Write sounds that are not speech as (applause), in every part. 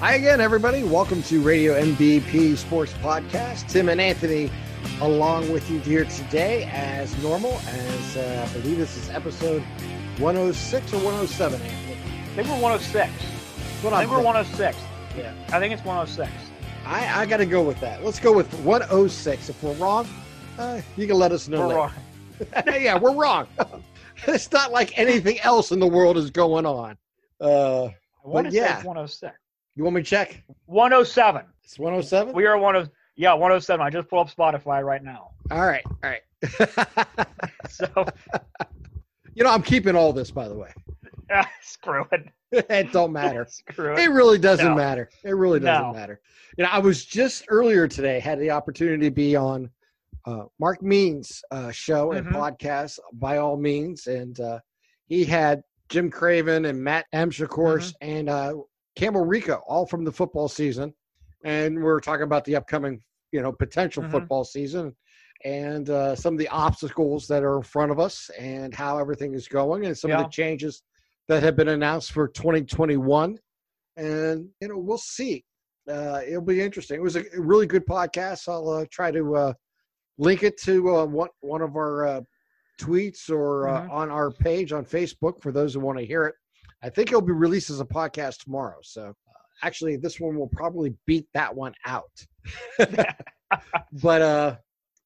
Hi again, everybody. Welcome to Radio MVP Sports Podcast. Tim and Anthony along with you here today as normal, as uh, I believe this is episode 106 or 107, Anthony. I think we're 106. What I think we're thinking. 106. Yeah. I think it's 106. I, I got to go with that. Let's go with 106. If we're wrong, uh, you can let us know. We're later. wrong. (laughs) yeah, we're wrong. (laughs) it's not like anything else in the world is going on. Uh, I want to say yeah. it's 106. You want me to check? 107. It's 107? We are one of yeah 107. I just pulled up Spotify right now. All right. All right. (laughs) (laughs) So you know, I'm keeping all this, by the way. ah, (laughs) screw it. it don't matter. Screw It it. really doesn't No. matter. It really doesn't No. matter. You know, I was just earlier today had the opportunity to be on uh, Mark Means' uh, show and Mhm. podcast, by all means, and uh, he had Jim Craven and Matt of course, and Campbell Rico, all from the football season, and we are talking about the upcoming, you know, potential Mhm. football season. And uh, some of the obstacles that are in front of us, and how everything is going, and some of the changes that have been announced for 2021 and you know we'll see uh, it'll be interesting it was a really good podcast i'll uh, try to uh, link it to uh, one, one of our uh, tweets or uh, Mhm. on our page on facebook for those who want to hear it i think it'll be released as a podcast tomorrow so uh, actually this one will probably beat that one out. (laughs) But uh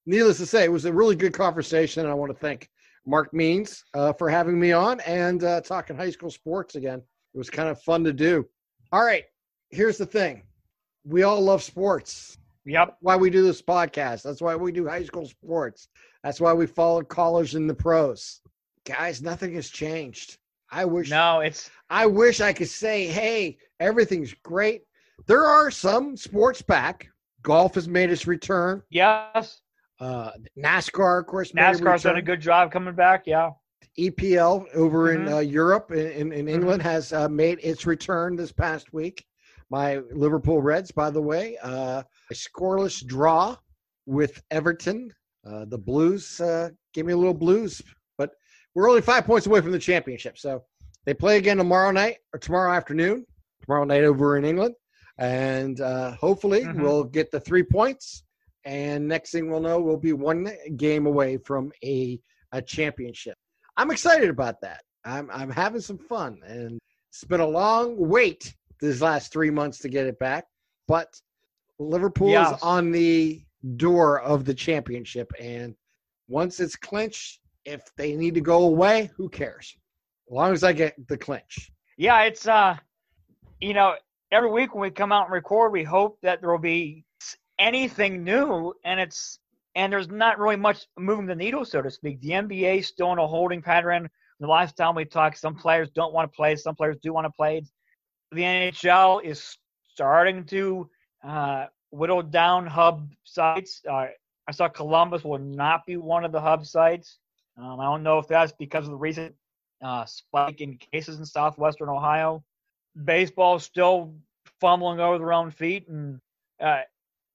needless to say it was a really good conversation and i want to thank mark means uh, for having me on and uh, talking high school sports again. It was kind of fun to do. All right here's the thing. We all love sports. Yep. why we do this podcast. That's why we do high school sports. That's why we follow college and the pros. Guys nothing has changed i wish No, it's I wish I could say, hey, everything's great. There are some sports back. Golf has made its return. yes. Uh, NASCAR, of course, a NASCAR's done a good job coming back. Yeah. EPL over in Mhm. uh, Europe, in, in, in Mhm. England, has uh, made its return this past week. My Liverpool Reds, by the way, uh, a scoreless draw with Everton. Uh, the Blues uh, gave me a little blues, we're only five points away from the championship. So they play again tomorrow night or tomorrow afternoon, tomorrow night over in England. And uh, hopefully Mhm. we'll get the three points. And next thing we'll know, we'll be one game away from a, a championship. I'm excited about that. I'm, I'm having some fun. And it's been a long wait these last three months to get it back. But Liverpool is on the door of the championship. And once it's clinched, if they need to go away, who cares? As long as I get the clinch. Yeah, it's uh, you know, every week when we come out and record, we hope that there will be anything new, and it's and there's not really much moving the needle, so to speak. The NBA still in a holding pattern. The last time we talked, some players don't want to play, some players do want to play. The NHL is starting to uh, whittle down hub sites. Uh, I saw Columbus will not be one of the hub sites. Um, I don't know if that's because of the recent uh, spike in cases in southwestern Ohio. Baseball's still fumbling over their own feet, and uh,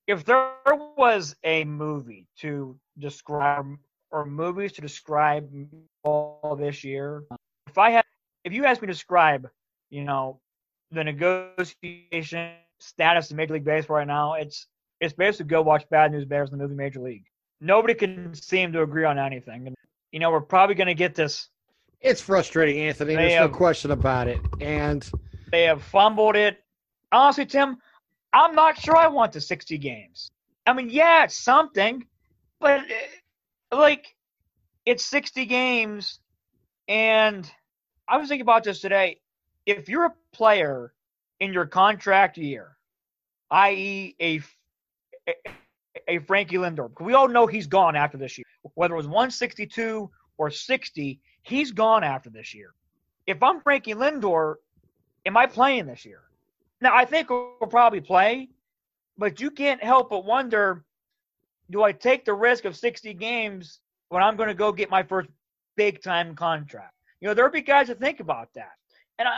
if there was a movie to describe or movies to describe all this year, if I had, if you asked me to describe, you know, the negotiation status of Major League Baseball right now, it's it's basically go watch Bad News Bears in the movie Major League. Nobody can seem to agree on anything, and you know we're probably going to get this It's frustrating, Anthony. There's no question about it. And They have fumbled it. Honestly, Tim, I'm not sure I want the 60 games. I mean, yeah, it's something, but uh, like, it's 60 games, and I was thinking about this today. If you're a player in your contract year, i.e., a a Frankie Lindor, we all know he's gone after this year. Whether it was 162 or 60, he's gone after this year. If I'm Frankie Lindor, am I playing this year? Now, I think we'll probably play, but you can't help but wonder do I take the risk of 60 games when I'm going to go get my first big time contract? You know, there'll be guys that think about that. And I,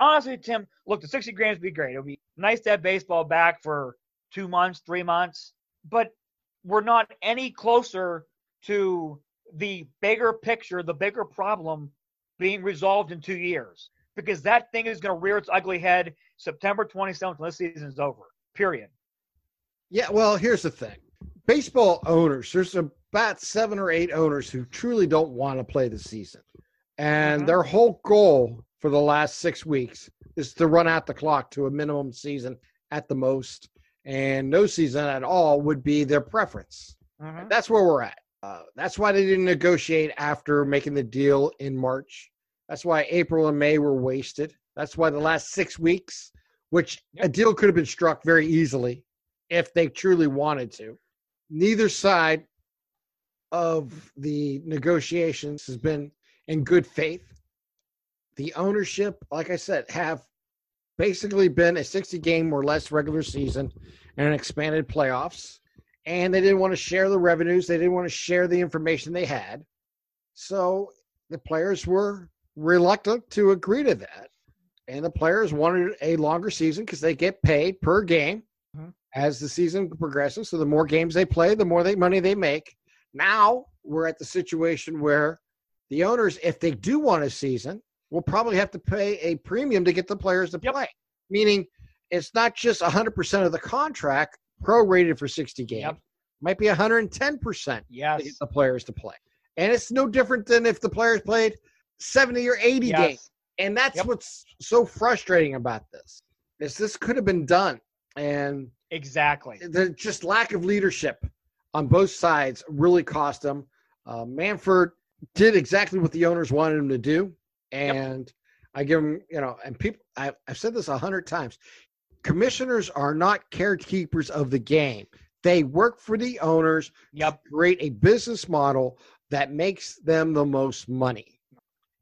honestly, Tim, look, the 60 games would be great. It would be nice to have baseball back for two months, three months, but we're not any closer to the bigger picture, the bigger problem being resolved in two years. because that thing is going to rear its ugly head September 27th when this season is over. Period. Yeah, well, here's the thing. Baseball owners, there's about seven or eight owners who truly don't want to play the season. And Mhm. their whole goal for the last six weeks is to run out the clock to a minimum season at the most. And no season at all would be their preference. Mhm. That's where we're at. Uh, that's why they didn't negotiate after making the deal in March. That's why April and May were wasted. That's why the last six weeks, which a deal could have been struck very easily if they truly wanted to. Neither side of the negotiations has been in good faith. The ownership, like I said, have basically been a 60 game or less regular season and an expanded playoffs and they didn't want to share the revenues. They didn't want to share the information they had. So the players were reluctant to agree to that. And the players wanted a longer season because they get paid per game Mhm. as the season progresses. So the more games they play, the more they, money they make. Now we're at the situation where the owners, if they do want a season, will probably have to pay a premium to get the players to Yep. play. Meaning it's not just 100% of the contract prorated for 60 games. Yep. Might be 110% to Yes. get the players to play. And it's no different than if the players played 70 or 80 games. And that's Yep. what's so frustrating about this. Is this could have been done. And Exactly. the just lack of leadership on both sides really cost them. Uh, Manfred did exactly what the owners wanted him to do, and I give them, you know, and people. I, I've said this a hundred times. Commissioners are not caretakers of the game. They work for the owners Yep. create a business model that makes them the most money,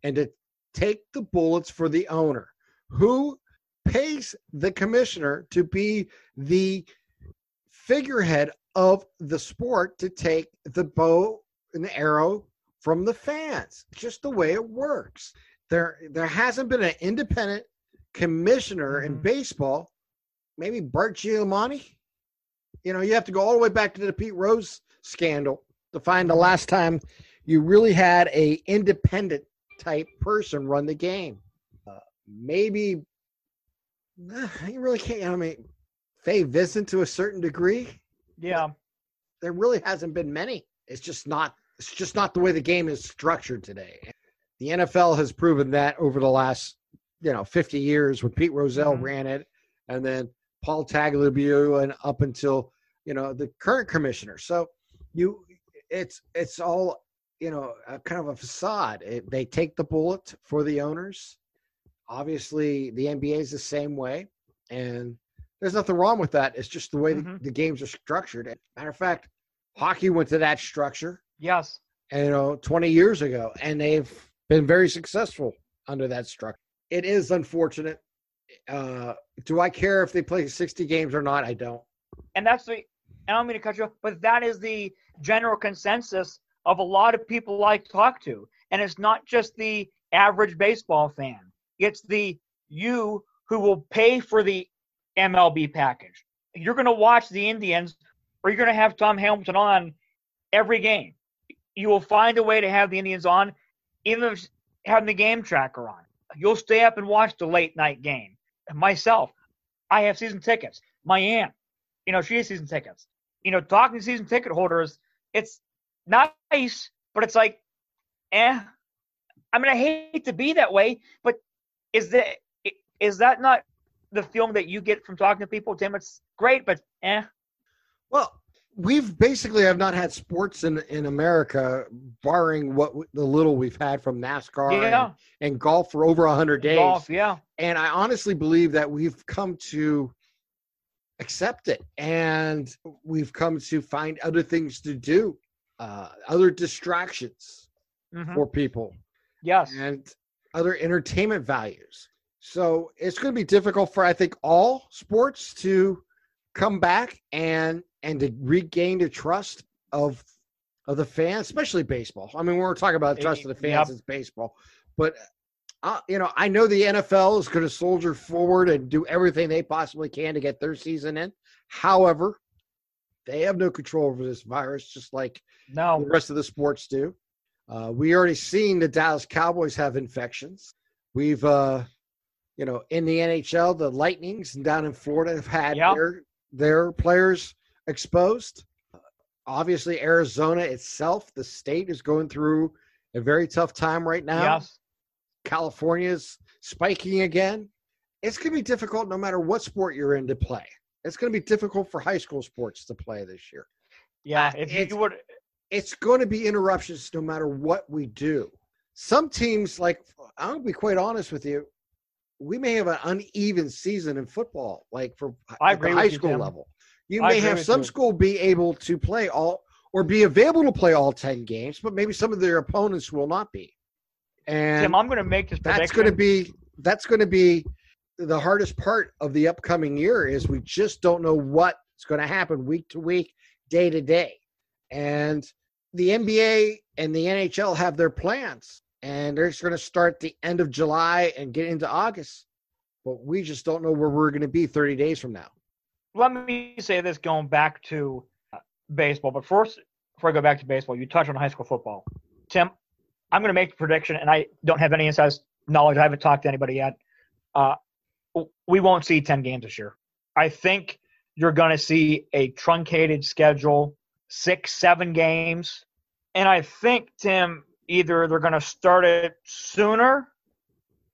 and to take the bullets for the owner, who pays the commissioner to be the figurehead of the sport to take the bow and the arrow from the fans. Just the way it works. There there hasn't been an independent commissioner in Mhm. baseball. Maybe Bart Giamatti. You know, you have to go all the way back to the Pete Rose scandal to find the last time you really had a independent type person run the game. Uh, maybe you really can't. I mean, Fay Vincent to a certain degree. Yeah. There really hasn't been many. It's just not. It's just not the way the game is structured today. The NFL has proven that over the last, you know, 50 years when Pete Rozelle Mhm. ran it, and then Paul Tagliabue, and up until you know the current commissioner. So you, it's it's all you know, a kind of a facade. It, they take the bullet for the owners. Obviously, the NBA is the same way, and there's nothing wrong with that. It's just the way the, Mhm. the games are structured. Matter of fact, hockey went to that structure, Yes. you know, 20 years ago, and they've been very successful under that structure. It is unfortunate. Uh, do I care if they play 60 games or not? I don't. And that's the, I don't mean to cut you off, but that is the general consensus of a lot of people I talk to. And it's not just the average baseball fan, it's the you who will pay for the MLB package. You're going to watch the Indians or you're going to have Tom Hamilton on every game. You will find a way to have the Indians on, even if having the game tracker on. You'll stay up and watch the late night game. Myself, I have season tickets. My aunt, you know, she has season tickets. You know, talking to season ticket holders, it's nice, but it's like, eh. I mean, I hate to be that way, but is that is that not the feeling that you get from talking to people, Tim? It's great, but eh. Well, we've basically have not had sports in in America, barring what w- the little we've had from NASCAR Yeah, and, and golf for over hundred days. golf, yeah, And I honestly believe that we've come to accept it, and we've come to find other things to do, uh, other distractions Mhm. for people, yes, and other entertainment values. So it's going to be difficult for I think all sports to come back and and to regain the trust of of the fans, especially baseball. I mean, we're talking about the trust of the fans, Yep. it's baseball. But uh, you know, I know the NFL is going to soldier forward and do everything they possibly can to get their season in. However, they have no control over this virus, just like the rest of the sports do. Uh, we already seen the Dallas Cowboys have infections. We've uh, You know, in the NHL, the Lightnings down in Florida have had Yep. their their players exposed. Obviously, Arizona itself, the state is going through a very tough time right now. Yes. California's spiking again. It's going to be difficult no matter what sport you're in to play. It's going to be difficult for high school sports to play this year. Yeah. Uh, If it's- you would, It's going to be interruptions no matter what we do. Some teams, like, I'm going to be quite honest with you, we may have an uneven season in football, like for I at the agree with high school level. You I may have some you. school be able to play all or be available to play all 10 games, but maybe some of their opponents will not be. And Tim, I'm going to make this prediction. that's going to be that's going to be the hardest part of the upcoming year is we just don't know what's going to happen week to week day to day and the nba and the nhl have their plans and they're just going to start the end of july and get into august but we just don't know where we're going to be 30 days from now let me say this going back to uh, baseball. But first, before I go back to baseball, you touched on high school football. Tim, I'm going to make a prediction, and I don't have any inside knowledge. I haven't talked to anybody yet. Uh, we won't see 10 games this year. I think you're going to see a truncated schedule, six, seven games. And I think, Tim, either they're going to start it sooner,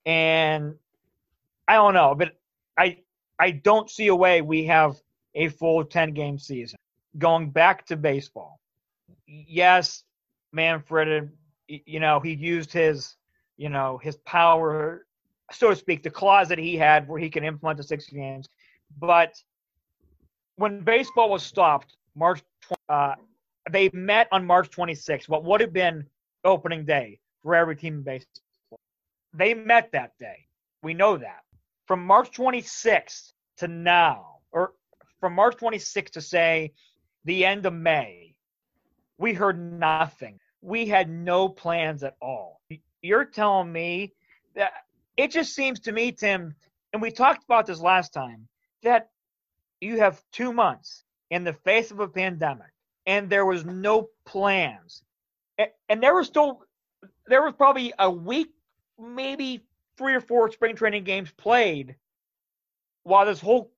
and I don't know, but I I don't see a way we have a full 10 game season. Going back to baseball. Yes, Manfred, you know, he used his, you know, his power, so to speak, the clause that he had where he can implement the six games. But when baseball was stopped, March, uh, they met on March 26th, what would have been opening day for every team in baseball. They met that day. We know that from March 26th to now, or from March 26th to say the end of May, we heard nothing. We had no plans at all. You're telling me that it just seems to me, Tim, and we talked about this last time, that you have two months in the face of a pandemic and there was no plans. A- And there was still, there was probably a week, maybe three or four spring training games played while this whole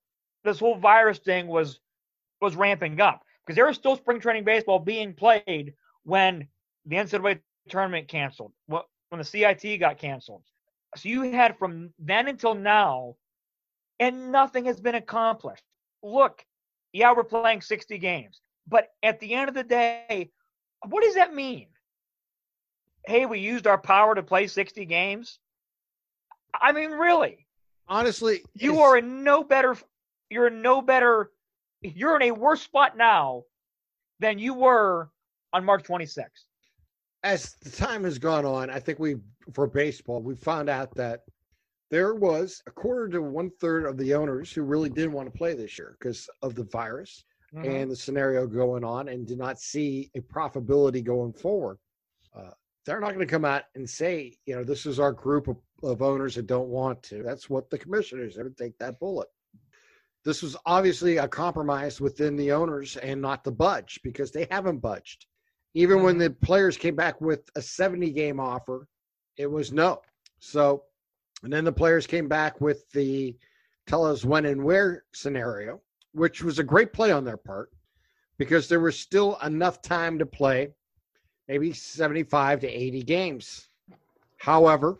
this whole virus thing was was ramping up because there was still spring training baseball being played when the NCAA tournament canceled, wh- when the CIT got canceled. So you had from then until now, and nothing has been accomplished. Look, yeah, we're playing 60 games, but at the end of the day, what does that mean? Hey, we used our power to play 60 games. I mean, really, honestly you are in no better. You're in no better. You're in a worse spot now than you were on March 26th. as the time has gone on, I think we for baseball we found out that there was a quarter to one third of the owners who really didn't want to play this year because of the virus and the scenario going on, and did not see a profitability going forward. Uh, they're not going to come out and say, you know, this is our group of, of owners that don't want to. That's what the commissioners are to take that bullet. This was obviously a compromise within the owners and not the budge because they haven't budged. Even when mm-hmm. the players came back with a 70 game offer, it was no. So, and then the players came back with the tell us when and where scenario, which was a great play on their part because there was still enough time to play maybe 75 to 80 games. However,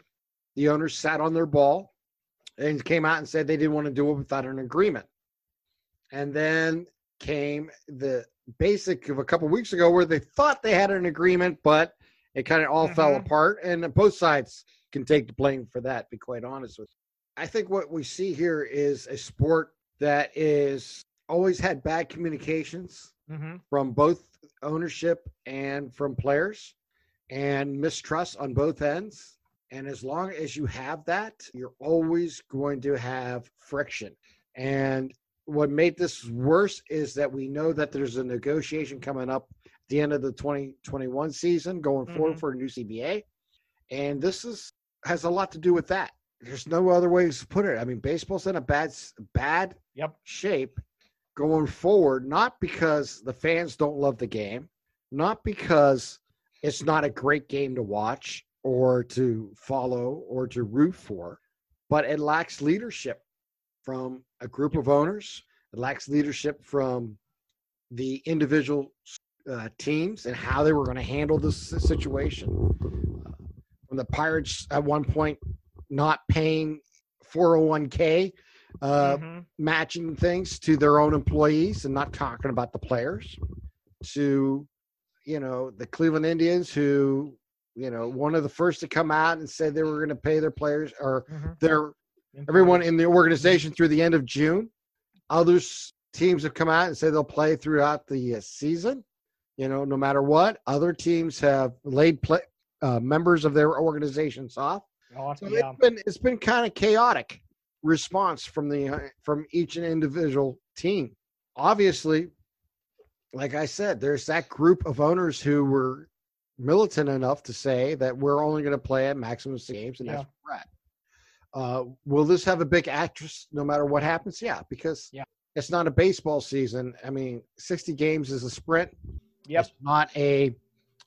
the owners sat on their ball and came out and said they didn't want to do it without an agreement. And then came the basic of a couple weeks ago where they thought they had an agreement, but it kind of all fell Mhm. apart. And both sides can take the blame for that, be quite honest with you. I think what we see here is a sport that is always had bad communications Mm-hmm. from both ownership and from players and mistrust on both ends. And as long as you have that, you're always going to have friction. And what made this worse is that we know that there's a negotiation coming up at the end of the 2021 season going forward Mhm. for a new CBA. And this is has a lot to do with that. There's no other ways to put it. I mean, baseball's in a bad bad Yep. shape going forward, not because the fans don't love the game, not because it's not a great game to watch or to follow or to root for, but it lacks leadership from a group of owners. It lacks leadership from the individual uh, teams and how they were going to handle this situation. Uh, from the Pirates at one point not paying 401k uh, Mm-hmm. matching things to their own employees and not talking about the players to you know the cleveland indians who you know one of the first to come out and said they were going to pay their players or Mhm. their everyone in the organization through the end of june others teams have come out and say they'll play throughout the uh, season you know no matter what other teams have laid play, uh, members of their organizations off so yeah. it's been it's been kind of chaotic response from the uh, from each and individual team. Obviously, like I said, there's that group of owners who were militant enough to say that we're only going to play at maximum six games, and that's Yeah. where we're at. Uh, will this have a big actress no matter what happens? Yeah, because Yeah. it's not a baseball season. I mean, 60 games is a sprint. Yep. It's not a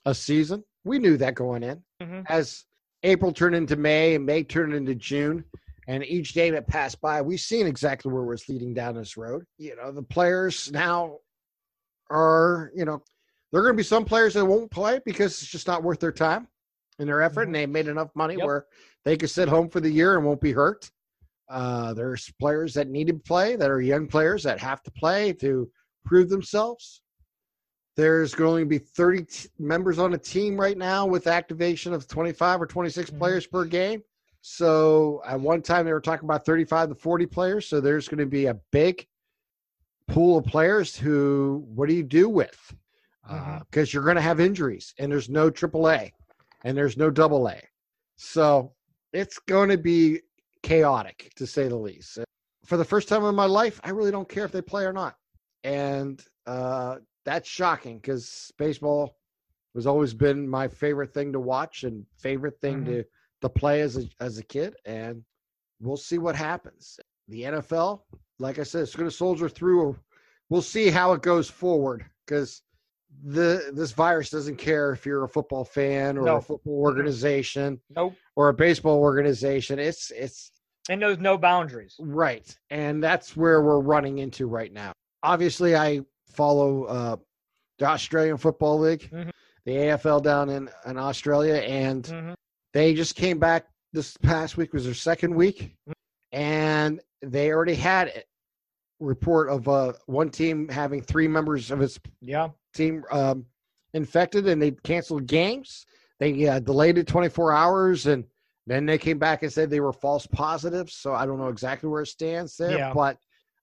a season. We knew that going in Mhm. as April turned into May and May turned into June, and each day that passed by, we've seen exactly where it's leading down this road. You know, the players now are, you know, there are going to be some players that won't play because it's just not worth their time and their effort, and they made enough money Yep. where they could sit home for the year and won't be hurt. Uh, there's players that need to play that are young players that have to play to prove themselves. There's going to be 30 t- members on a team right now with activation of 25 or 26 Mhm. players per game. So at one time they were talking about 35 to 40 players. So there's going to be a big pool of players who, what do you do with? Because you're going to have injuries and there's no AAA and there's no double A. So it's going to be chaotic to say the least. For the first time in my life, I really don't care if they play or not. And uh, that's shocking because baseball has always been my favorite thing to watch and favorite thing Mhm. to to play as a as a kid. And we'll see what happens. The NFL, like I said, it's going to soldier through. We'll see how it goes forward because the this virus doesn't care if you're a football fan or No. a football organization Nope. or a baseball organization. It's it's And there's no boundaries. Right. And that's where we're running into right now. Obviously, I follow uh, the Australian Football League, Mhm. the AFL down in, in Australia, and Mhm. They just came back this past week, was their second week, and they already had a report of uh, one team having three members of its Yeah. team um, infected and they canceled games. They uh, delayed it 24 hours and then they came back and said they were false positives. So I don't know exactly where it stands there, Yeah. but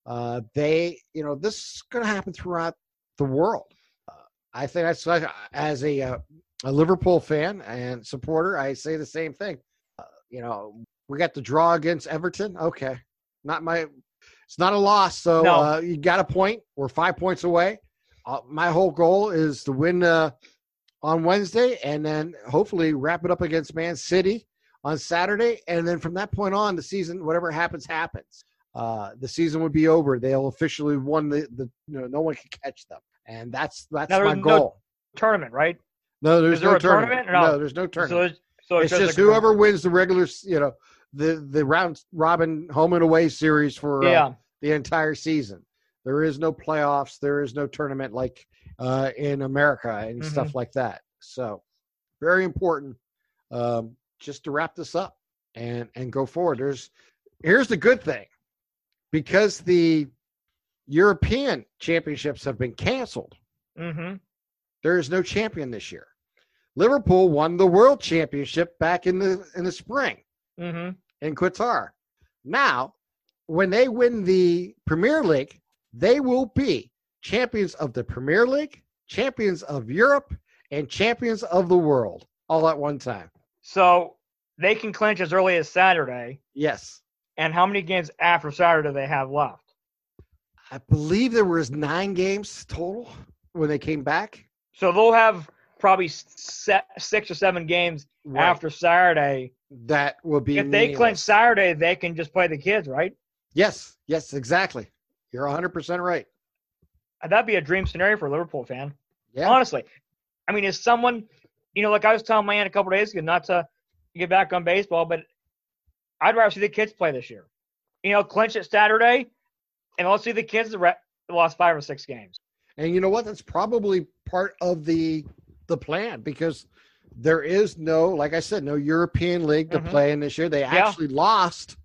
uh, they, you know, this is going to happen throughout the world. Uh, I think that's like, as a, uh, a Liverpool fan and supporter, I say the same thing. Uh, you know, we got the draw against Everton. Okay. Not my, it's not a loss. So No. uh, you got a point. We're five points away uh, my whole goal is to win uh, on Wednesday and then hopefully wrap it up against Man City on Saturday. And then from that point on, the season, whatever happens, happens. Uh, the season would be over. They'll officially won the, the you know, no one can catch them. And that's that's Now, my there's no goal. Tournament, right? No, there's there no a tournament or no? No, there's no tournament. So, it's- so it's just a group. whoever wins the regular, you know, the the round robin home and away series for uh, Yeah. the entire season. There is no playoffs. There is no tournament like uh, in America and Mm-hmm. stuff like that. So, very important. Um, just to wrap this up and and go forward. There's here's the good thing, because the European championships have been canceled. Mm-hmm. There is no champion this year. Liverpool won the world championship back in the in the spring Mm-hmm. in Qatar. Now, when they win the Premier League, they will be champions of the Premier League, champions of Europe, and champions of the world all at one time. So they can clinch as early as Saturday. Yes. And how many games after Saturday do they have left? I believe there was 9 games total when they came back. So they'll have probably six or seven games Right. after Saturday. that will be If they clinch Saturday, they can just play the kids, right? Yes, yes, exactly. You're 100% right. That'd be a dream scenario for a Liverpool fan. Yeah. Honestly, I mean, is someone, you know, like I was telling my aunt a couple days ago, not to get back on baseball, but I'd rather see the kids play this year. You know, clinch it Saturday, and let's see the kids the re- lost five or six games. And you know what? That's probably part of the the plan because there is no, like I said, no European league to Mhm. play in this year. They Yeah. actually lost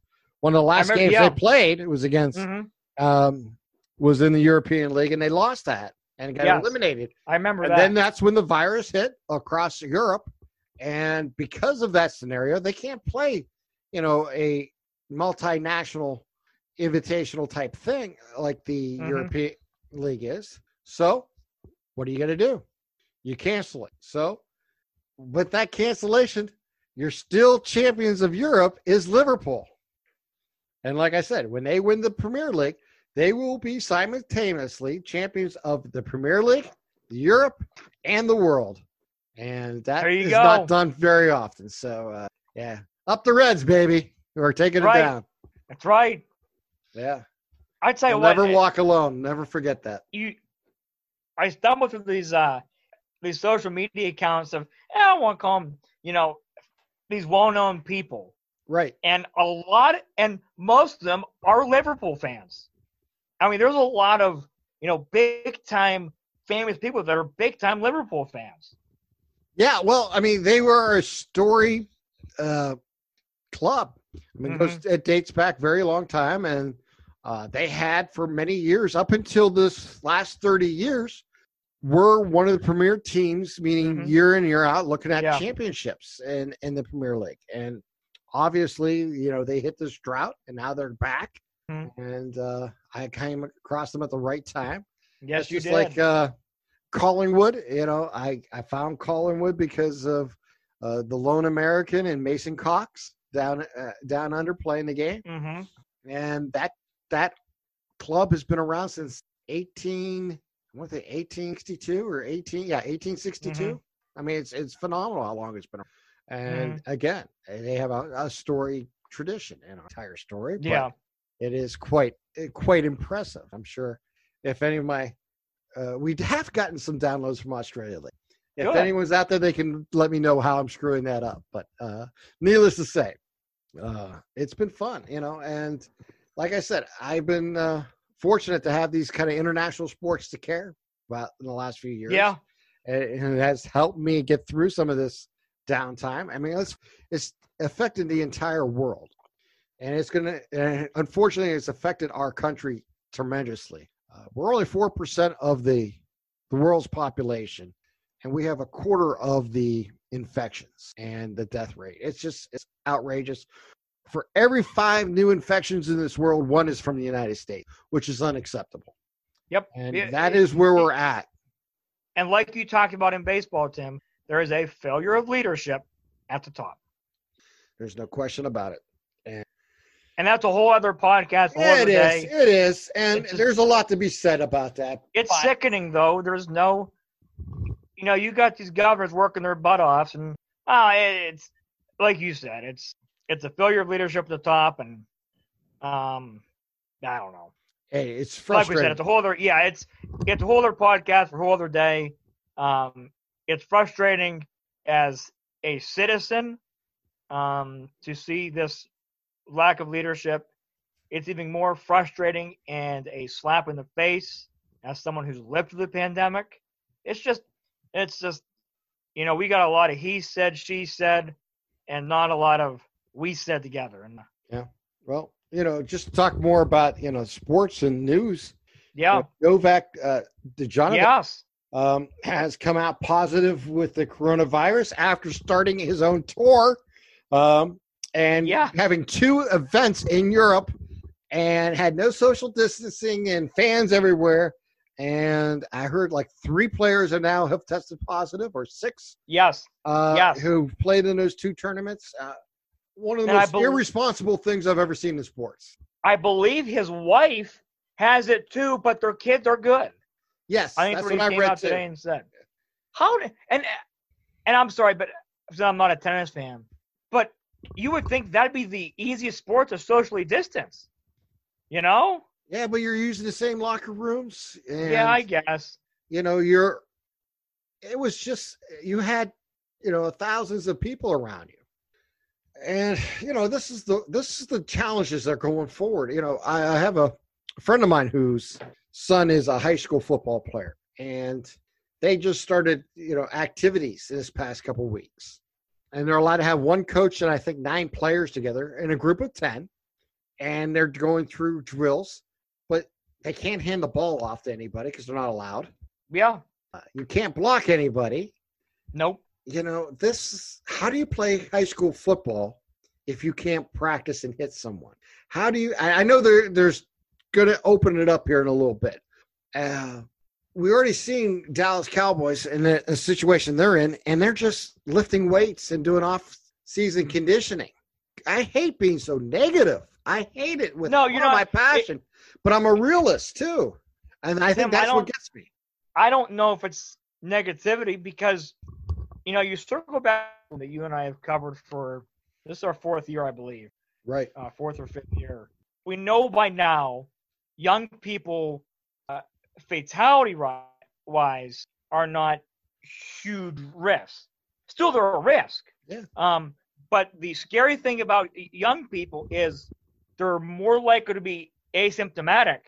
one of the last remember- games yeah. they played. It was against Mm-hmm. um was in the European League and they lost that and got Yes. eliminated. I remember And that. then that's when the virus hit across Europe. And because of that scenario, they can't play, you know, a multinational invitational type thing like the Mhm. European League is. So, what are you going to do? You cancel it. So, with that cancellation, you're still champions of Europe is Liverpool. And like I said, when they win the Premier League, they will be simultaneously champions of the Premier League, Europe, and the world. And that is go. not done very often. So, uh, yeah, up the Reds, baby. We're taking Right. it down. That's right. Yeah. I'd say what. never walk alone. Never forget that. you I stumbled through these uh these social media accounts of eh, I won't call them, you know, these well known people. Right. And a lot and most of them are Liverpool fans. I mean, there's a lot of, you know, big time famous people that are big time Liverpool fans. Yeah, well, I mean, they were a story uh, club. I mean, it, goes, Mm-hmm. it dates back very long time, and uh, they had for many years, up until this last thirty years, were one of the premier teams, meaning Mhm. year in year out, looking at Yeah. championships in in the Premier League. And obviously, you know, they hit this drought, and now they're back. Mhm. And uh, I came across them at the right time. Yes, It's you just did. like uh, Collingwood. You know, I I found Collingwood because of uh, the lone American and Mason Cox down uh, down under playing the game, hmm and that that club has been around since eighteen. What sixty two or eighteen? Yeah, 1862 Mm-hmm. I mean, it's it's phenomenal how long it's been. And Mm-hmm. again, they have a, a story tradition, an entire story. but Yeah. it is quite eh, quite impressive. I'm sure if any of my uh, we (laughs) have gotten some downloads from Australia. lately. If Good. anyone's out there, they can let me know how I'm screwing that up. But uh, needless to say, uh, it's been fun, you know. And like I said, I've been uh, fortunate to have these kind of international sports to care about in the last few years. Yeah. and it has helped me get through some of this downtime. I mean, it's it's affected the entire world, and it's gonna. And unfortunately, it's affected our country tremendously. Uh, we're only four percent of the the world's population, and we have a quarter of the infections and the death rate. It's just it's outrageous. For every five new infections in this world, one is from the United States, which is unacceptable. Yep. And It- that it- is where we're at. And like you talked about in baseball, Tim, there is a failure of leadership at the top. There's no question about it. And and that's a whole other podcast, whole It other is. day. It is. And just- there's a lot to be said about that. It's But- sickening though. There's no, you know, you got these governors working their butt off, and ah, it's like you said, it's it's a failure of leadership at the top, and um, I don't know. Hey, it's Like we frustrating. said, it's a whole other yeah, it's it's a whole other podcast for a whole other day. Um, it's frustrating as a citizen um, to see this lack of leadership. It's even more frustrating and a slap in the face as someone who's lived through the pandemic. It's just, it's just, you know, we got a lot of he said, she said, and not a lot of we said together. And yeah, well, you know, just talk more about, you know, sports and news. yeah, Novak uh, Djokovic yes, um, has come out positive with the coronavirus after starting his own tour um, and Yeah. having two events in Europe and had no social distancing and fans everywhere. And I heard like three players are now have tested positive or six yes, uh, Yes. who played in those two tournaments. Uh, one of the And most bel- irresponsible things I've ever seen in sports. I believe his wife has it too, but their kids are good. Yes, I think that's what what I read today and said. How did, and and I'm sorry, but I'm not a tennis fan, but you would think that'd be the easiest sport to socially distance. You know? Yeah, but you're using the same locker rooms. And, yeah, I guess. you know, you're. It was just you had, you know, thousands of people around you. And you know this is the this is the challenges that are going forward. You know, I, I have a friend of mine whose son is a high school football player, and they just started you know activities this past couple weeks, and they're allowed to have one coach and I think nine players together in a group of ten, and they're going through drills, but they can't hand the ball off to anybody because they're not allowed. Yeah. Uh, you can't block anybody. Nope. You know this. How do you play high school football if you can't practice and hit someone? How do you? I, I know there, there's going to open it up here in a little bit. Uh, we already seen Dallas Cowboys in the, the situation they're in, and they're just lifting weights and doing off-season Mm-hmm. conditioning. I hate being so negative. I hate it with No, you're not- my passion, but I'm a realist too, and I think Tim, I that's what gets me. I don't know if it's negativity because, you know, you circle back that you and I have covered for this is our fourth year, I believe, Right. uh, fourth or fifth year. We know by now, young people, uh, fatality wise, are not huge risks. Still, they're a risk. Yeah. Um, but the scary thing about young people is they're more likely to be asymptomatic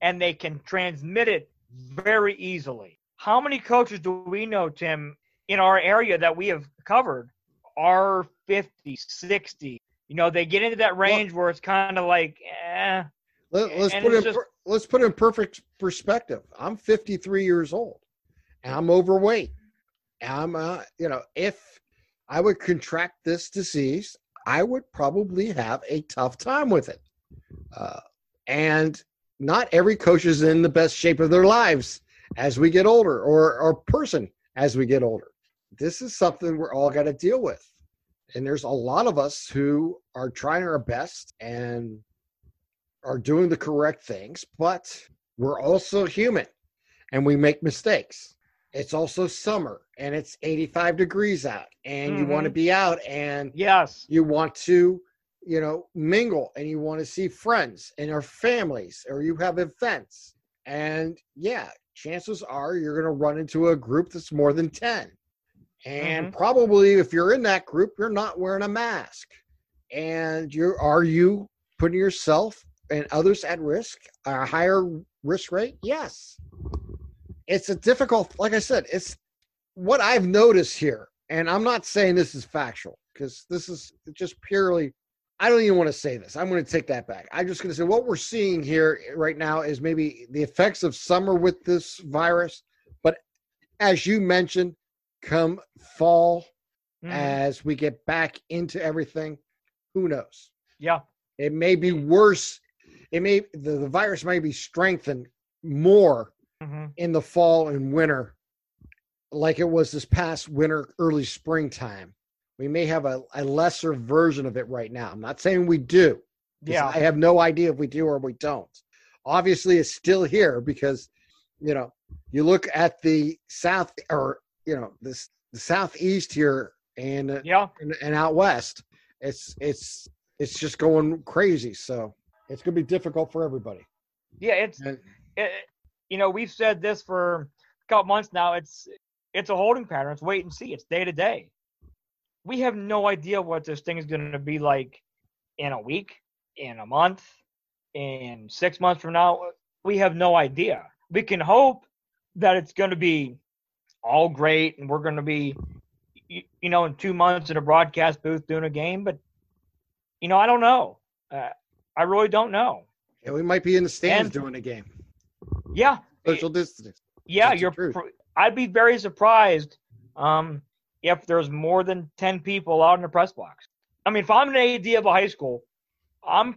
and they can transmit it very easily. How many coaches do we know, Tim, in our area that we have covered are 50, 60? You know, they get into that range where it's kind of like, eh. Let, us put it in, just- let's put it in perfect perspective. I'm 53 years old, and I'm overweight. I'm, uh, you know, if I would contract this disease, I would probably have a tough time with it. Uh, and not every coach is in the best shape of their lives as we get older, or or person as we get older. This is something we're all got to deal with. And there's a lot of us who are trying our best and are doing the correct things, but we're also human and we make mistakes. It's also summer and it's 85 degrees out and you want to mm-hmm. be out and Yes. you want to, you know, mingle and you want to see friends and our families or you have events. And yeah, chances are you're going to run into a group that's more than 10. And mm-hmm. probably if you're in that group, you're not wearing a mask. And you're are you putting yourself and others at risk, a higher risk rate? Yes. It's a difficult, like I said, it's what I've noticed here. And I'm not saying this is factual because this is just purely, I don't even want to say this. I'm going to take that back. I'm just going to say what we're seeing here right now is maybe the effects of summer with this virus. But as you mentioned, come fall, Mhm. as we get back into everything, who knows? yeah. It may be worse. It may the, the virus may be strengthened more hmm in the fall and winter, like it was this past winter, early springtime. We may have a, a lesser version of it right now. I'm not saying we do Yeah. I have no idea if we do or we don't. Obviously, it's still here because, you know, you look at the south or you know this the southeast here and Yeah. and, and out west, it's it's it's just going crazy. So it's gonna be difficult for everybody. Yeah. It's, And it, you know, we've said this for a couple months now. It's, it's a holding pattern. It's wait and see. It's day to day. We have no idea what this thing is going to be like in a week, in a month, in six months from now. We have no idea. We can hope that it's going to be all great and we're going to be, you, you know, in two months in a broadcast booth doing a game. But, you know, I don't know. Uh, I really don't know. yeah, we might be in the stands And- doing a game. Yeah. Social distance. Yeah, the you're. I'd be very surprised um, if there's more than ten people out in the press box. I mean, if I'm an AD of a high school, I'm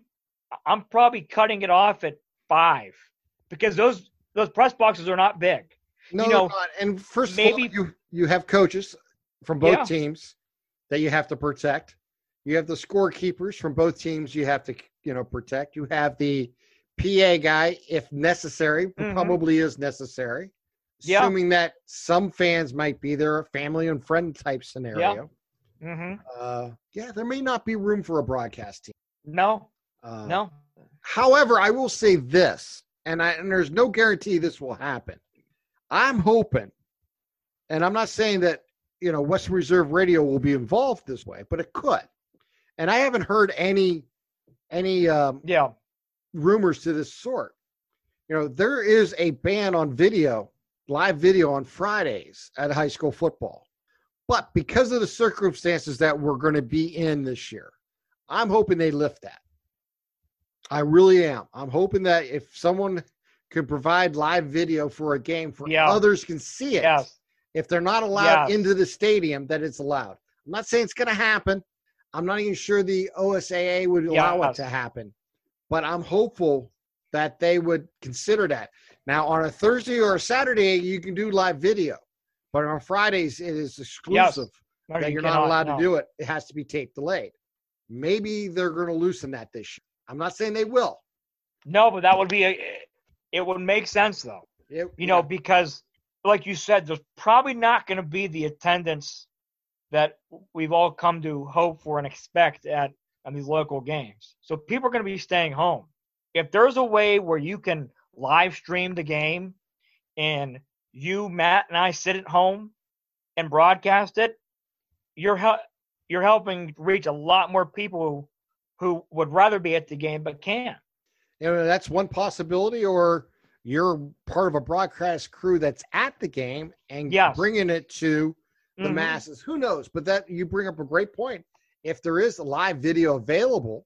I'm probably cutting it off at five because those those press boxes are not big. No, you know, and first maybe- of all, you you have coaches from both Yeah. teams that you have to protect. You have the scorekeepers from both teams you have to you know protect. You have the PA guy if necessary, Mhm. probably is necessary. Yeah. Assuming that some fans might be there, a family and friend type scenario. hmm Uh, yeah, there may not be room for a broadcast team. No, Uh, no. However, I will say this, and, I, and there's no guarantee this will happen. I'm hoping, and I'm not saying that you know Western Reserve Radio will be involved this way, but it could. and I haven't heard any any um, Yeah. rumors to this sort. You know, there is a ban on video, live video on Fridays at high school football. But because of the circumstances that we're going to be in this year, I'm hoping they lift that. I really am. I'm hoping that if someone can provide live video for a game for Yeah. others can see it, Yes. if they're not allowed Yes. into the stadium, that it's allowed. I'm not saying it's going to happen. I'm not even sure the OSAA would allow it to happen, but I'm hopeful that they would consider that. Now, on a Thursday or a Saturday, you can do live video, but on Fridays, it is exclusive No, that you you're not allowed no. to do it. It has to be tape delayed. Maybe they're going to loosen that this year. I'm not saying they will. No, but that would be a. It would make sense though. It- You know, because like you said, there's probably not going to be the attendance that we've all come to hope for and expect at on these local games. So people are going to be staying home. If there's a way where you can live stream the game and you, Matt, and I sit at home and broadcast it, you're hel- you're helping reach a lot more people who would rather be at the game but can't. You know that's one possibility or you're part of a broadcast crew that's at the game and Yes. bringing it to the Mhm. masses who knows but that you bring up a great point if there is a live video available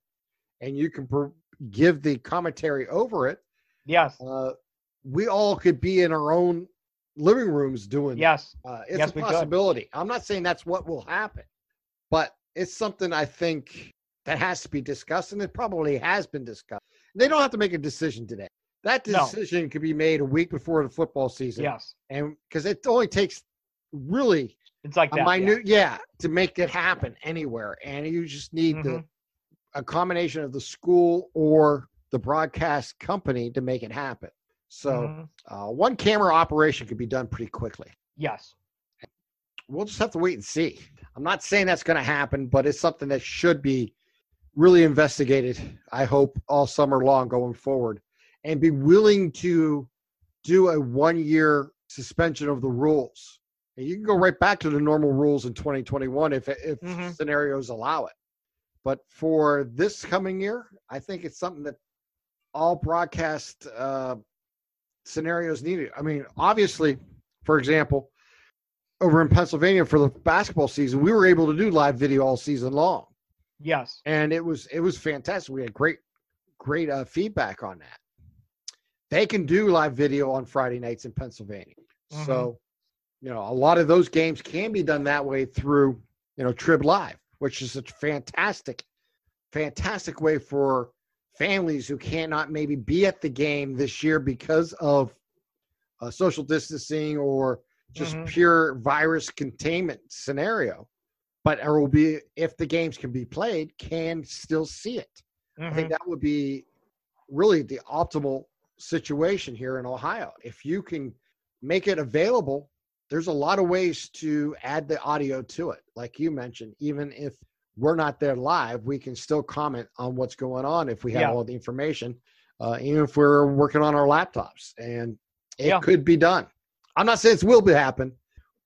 and you can pro- give the commentary over it Yes. uh, we all could be in our own living rooms doing. Yes. Uh, it's Yes, a possibility. I'm not saying that's what will happen, but it's something I think that has to be discussed, and it probably has been discussed. They don't have to make a decision today. That No. decision could be made a week before the football season, Yes. and because it only takes really It's like a that. minute, yeah. to make it happen anywhere, and you just need the Mhm. a combination of the school or the broadcast company to make it happen. So, Mhm. uh, one camera operation could be done pretty quickly Yes. we'll just have to wait and see. I'm not saying that's going to happen, but it's something that should be really investigated. I hope all summer long going forward, and be willing to do a one year suspension of the rules. And you can go right back to the normal rules in 2021 if if Mhm. scenarios allow it. But for this coming year, I think it's something that all broadcast uh, scenarios needed. I mean, obviously, for example, over in Pennsylvania for the basketball season, we were able to do live video all season long, Yes. and it was it was fantastic. We had great great uh, feedback on that. They can do live video on Friday nights in Pennsylvania, so you know a lot of those games can be done that way through you know Trib Live, which is a fantastic, fantastic way for families who cannot maybe be at the game this year because of uh, social distancing or just Mhm. pure virus containment scenario. But it will be if the games can be played, can still see it. I think Mhm. that would be really the optimal situation here in Ohio. If you can make it available, there's a lot of ways to add the audio to it. Like you mentioned, even if we're not there live, we can still comment on what's going on if we have Yeah. all the information, uh, even if we're working on our laptops. And it Yeah. could be done. I'm not saying it will be happen,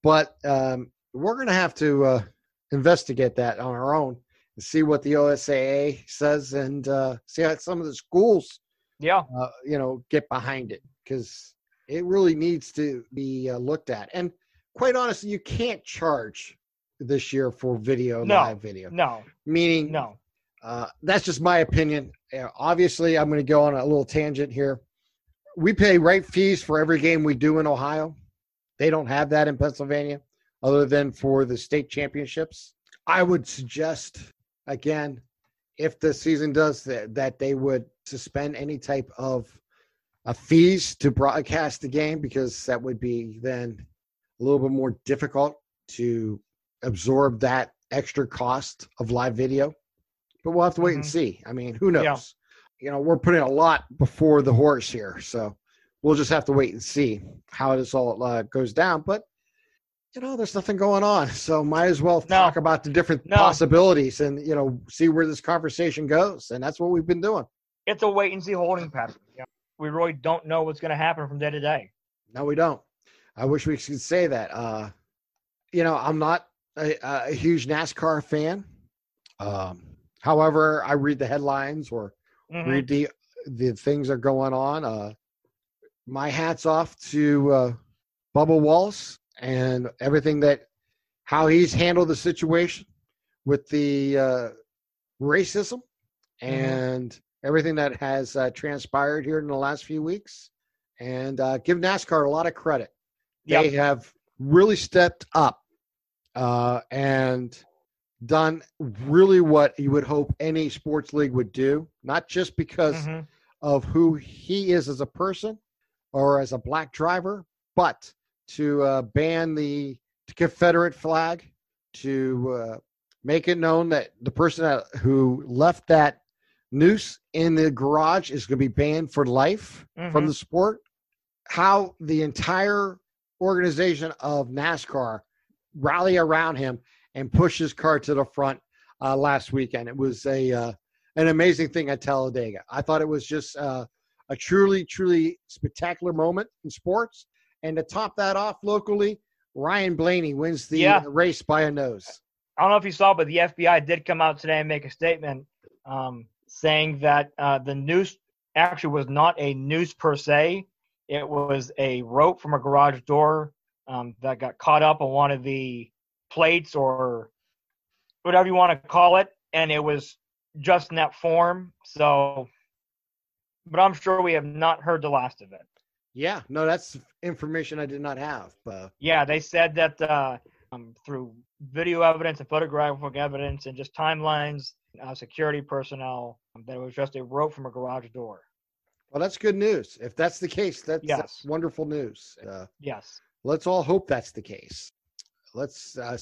but um, we're going to have to uh, investigate that on our own and see what the OSAA says and uh, see how some of the schools, Yeah. uh, you know, get behind it because it really needs to be uh, looked at. And quite honestly, you can't charge this year for video, No. live video. No. Meaning, No. uh, that's just my opinion. Uh, obviously, I'm going to go on a little tangent here. We pay right fees for every game we do in Ohio. They don't have that in Pennsylvania, other than for the state championships. I would suggest, again, if the season does that, that they would suspend any type of uh, fees to broadcast the game because that would be then a little bit more difficult to absorb that extra cost of live video. But we'll have to wait and Mhm. see. I mean, who knows? Yeah. You know, we're putting a lot before the horse here, so we'll just have to wait and see how this all uh, goes down. But you know, there's nothing going on, (laughs) so might as well No. talk about the different No. possibilities and you know see where this conversation goes, and that's what we've been doing. It's a wait and see holding pattern. You know, we really don't know what's going to happen from day to day. No, we don't. I wish we could say that. Uh, you know, I'm not a, a huge NASCAR fan. Um, however I read the headlines or Mhm. read the the things that are going on. Uh, my hats off to uh, Bubba Wallace and everything that how he's handled the situation with the uh, racism and everything that has uh, transpired here in the last few weeks. And uh, give NASCAR a lot of credit. They Yep. have really stepped up uh, and done really what you would hope any sports league would do, not just because Mhm. of who he is as a person or as a black driver, but to uh, ban the Confederate flag, to uh, make it known that the person that, who left that noose in the garage is going to be banned for life from Mhm. the sport. How the entire organization of NASCAR rally around him and push his car to the front uh, last weekend. It was a uh, an amazing thing at Talladega. I thought it was just uh, a truly, truly spectacular moment in sports. And to top that off locally, Ryan Blaney wins the Yeah. race by a nose. I don't know if you saw, but the FBI did come out today and make a statement um, saying that uh, the noose actually was not a noose per se. It was a rope from a garage door um, that got caught up on one of the plates or whatever you want to call it, and it was just in that form. So, but I'm sure we have not heard the last of it. Yeah, no, that's information I did not have. Uh, Yeah, they said that uh, um, through video evidence and photographic evidence and just timelines, uh, security personnel, um, that it was just a rope from a garage door. well, that's good news. If that's the case, that's, that's wonderful news. Uh, Yes. let's all hope that's the case. Let's, uh,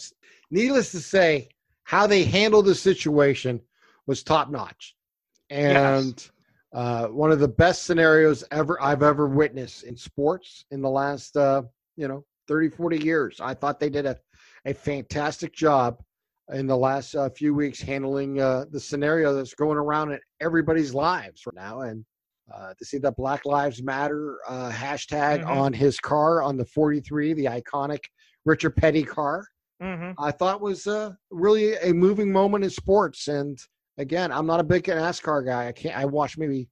needless to say, how they handled the situation was top notch, and uh, one of the best scenarios ever I've ever witnessed in sports in the last, uh, you know, 30, 40 years. I thought they did a, a fantastic job in the last uh, few weeks handling uh, the scenario that's going around in everybody's lives right now, and uh, to see the Black Lives Matter uh, hashtag Mhm. on his car on the 43, the iconic Richard Petty car, hmm I thought was uh, really a moving moment in sports. And again, I'm not a big NASCAR guy. I can't. I watched maybe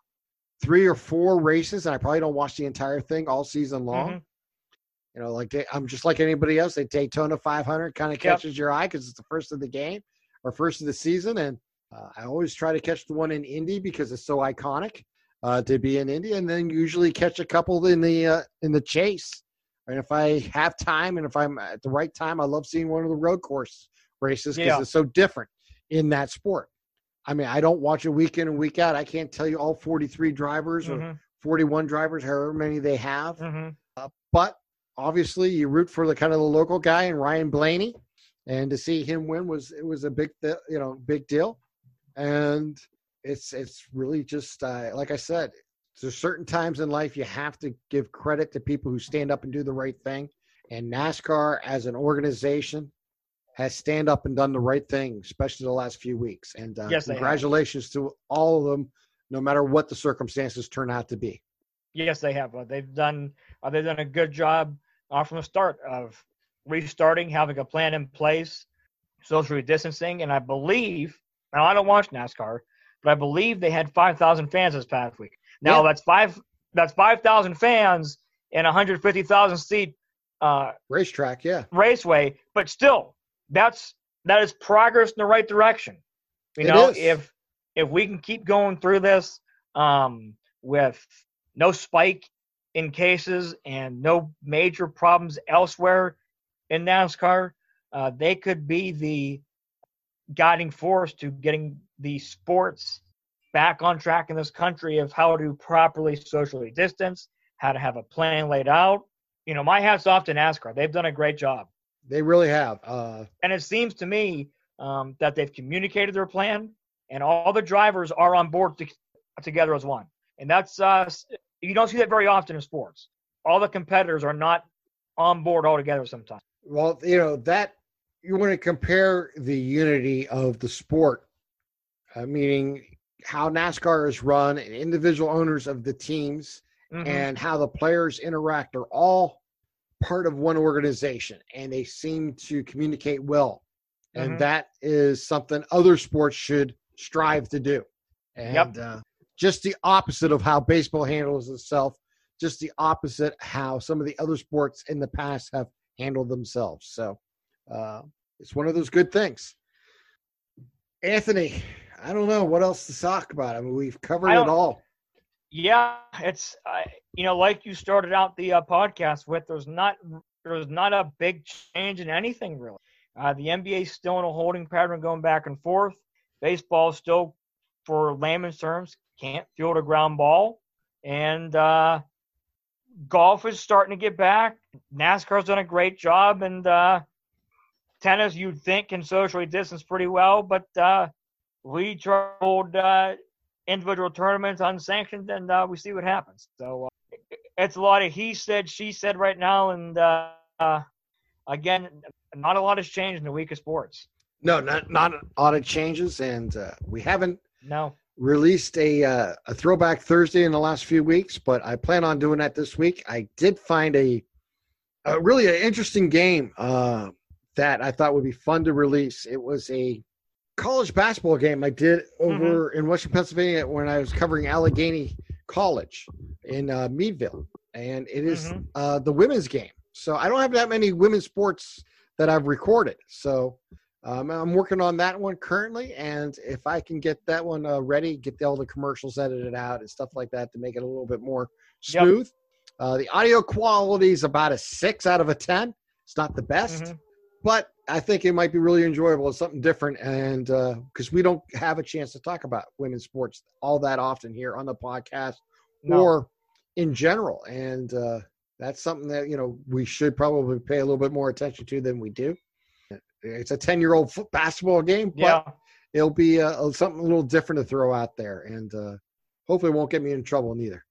three or four races, and I probably don't watch the entire thing all season long. Mhm. You know, like I'm just like anybody else. They Daytona 500 kind of Yep. catches your eye because it's the first of the game or first of the season, and uh, I always try to catch the one in Indy because it's so iconic uh, to be in Indy, and then usually catch a couple in the uh, in the chase. And if I have time and if I'm at the right time, I love seeing one of the road course races because Yeah. it's so different in that sport. I mean, I don't watch it week in and week out. I can't tell you all 43 drivers or Mhm. 41 drivers, however many they have. Mhm. Uh, but obviously, you root for the kind of the local guy and Ryan Blaney, and to see him win was it was a big th- you know big deal, and it's it's really just uh, like I said, there's certain times in life you have to give credit to people who stand up and do the right thing, and NASCAR as an organization has stand up and done the right thing, especially the last few weeks. And uh, Yes, congratulations to all of them, no matter what the circumstances turn out to be. Yes, they have. Uh, they've done. Uh, they've done a good job uh, from the start of restarting, having a plan in place, social distancing, and I believe. Now I don't watch NASCAR, but I believe they had 5,000 fans this past week. Now Yeah. that's five. That's 5,000 fans in a 150,000 seat uh, Racetrack, yeah. raceway, but still, that's that is progress in the right direction. You It know, is. if if we can keep going through this um, with no spike in cases and no major problems elsewhere in NASCAR, uh, they could be the guiding force to getting the sports back on track in this country of how to properly socially distance, how to have a plan laid out. You know, my hat's off to NASCAR. They've done a great job They really have. Uh, and it seems to me um, that they've communicated their plan, and all the drivers are on board to, together as one. And that's uh, you don't see that very often in sports. All the competitors are not on board all together sometimes. well, you know, that you want to compare the unity of the sport, uh, meaning how NASCAR is run and individual owners of the teams Mhm. and how the players interact are all part of one organization and they seem to communicate well. And Mhm. that is something other sports should strive to do. And yep. uh, just the opposite of how baseball handles itself, just the opposite how some of the other sports in the past have handled themselves. So uh, it's one of those good things. Anthony, I don't know what else to talk about. I mean, we've covered it all. Yeah, it's uh, you know, like you started out the uh, podcast with. There's not there's not a big change in anything really. Uh, the NBA is still in a holding pattern, going back and forth. Baseball still, for layman's terms, can't field a ground ball, and uh, golf is starting to get back. NASCAR's done a great job, and uh, tennis you'd think can socially distance pretty well, but uh, we tried uh, individual tournaments unsanctioned, and uh, we see what happens. So uh, it's a lot of he said, she said right now, and uh, uh, again, not a lot has changed in the week of sports. No, not not a lot of changes, and uh, we haven't no released a a throwback Thursday in the last few weeks, but I plan on doing that this week. I did find a, a really an interesting game that I thought would be fun to release. It was a college basketball game I did over mm-hmm. in Western Pennsylvania when I was covering Allegheny College in uh, Meadville, and it is, mm-hmm. uh, the women's game. So I don't have that many women's sports that I've recorded. So um, I'm working on that one currently, and if I can get that one uh, ready, get all the commercials edited out and stuff like that to make it a little bit more smooth. Yep. Uh, the audio quality is about a six out of a ten. It's not the best, mm-hmm but I think it might be really enjoyable. It's something different, and because uh, we don't have a chance to talk about women's sports all that often here on the podcast no. or in general, and uh, that's something that you know we should probably pay a little bit more attention to than we do. It's a ten-year-old basketball game, but yeah. it'll be uh, something a little different to throw out there, and uh, hopefully won't get me in trouble neither.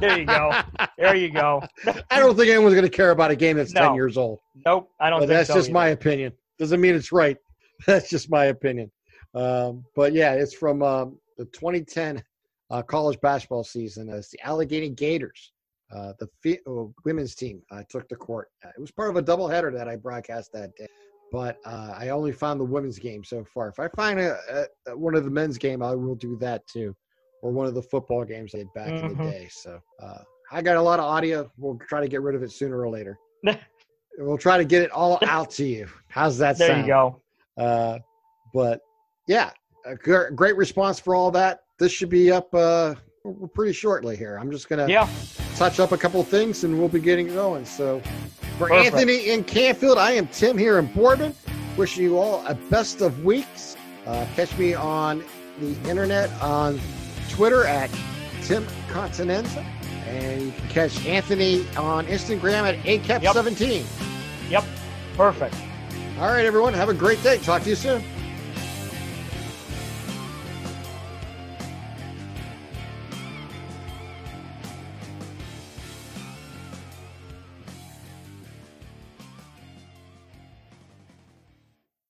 there you go. There you go. (laughs) I don't think anyone's going to care about a game that's no. 10 years old. Nope, I don't but that's so just either. my opinion. Doesn't mean it's right. (laughs) That's just my opinion. Um, but yeah, it's from um, the 2010 uh, college basketball season. It's the Allegheny Gators. Uh, the fe- uh, women's team uh, took the court. Uh, it was part of a doubleheader that I broadcast that day, but uh, I only found the women's game so far. If I find a, a, one of the men's game, I will do that too or one of the football games I did back mm-hmm. in the mm-hmm. day. So uh, I got a lot of audio. We'll try to get rid of it sooner or later. (laughs) we'll try to get it all out to you. How's that sound? there sound? you go. Uh, but yeah, great response for all that. This should be up uh, pretty shortly here. I'm just gonna yeah. touch up a couple things and we'll be getting going. So for Perfect. Anthony in Canfield, I am Tim here in Boardman. Wishing you all a best of weeks. Uh, catch me on the internet on Twitter at Tim Continenza. And you can catch Anthony on Instagram at ACAP17. Yep. yep. Perfect. All right, everyone. Have a great day. Talk to you soon.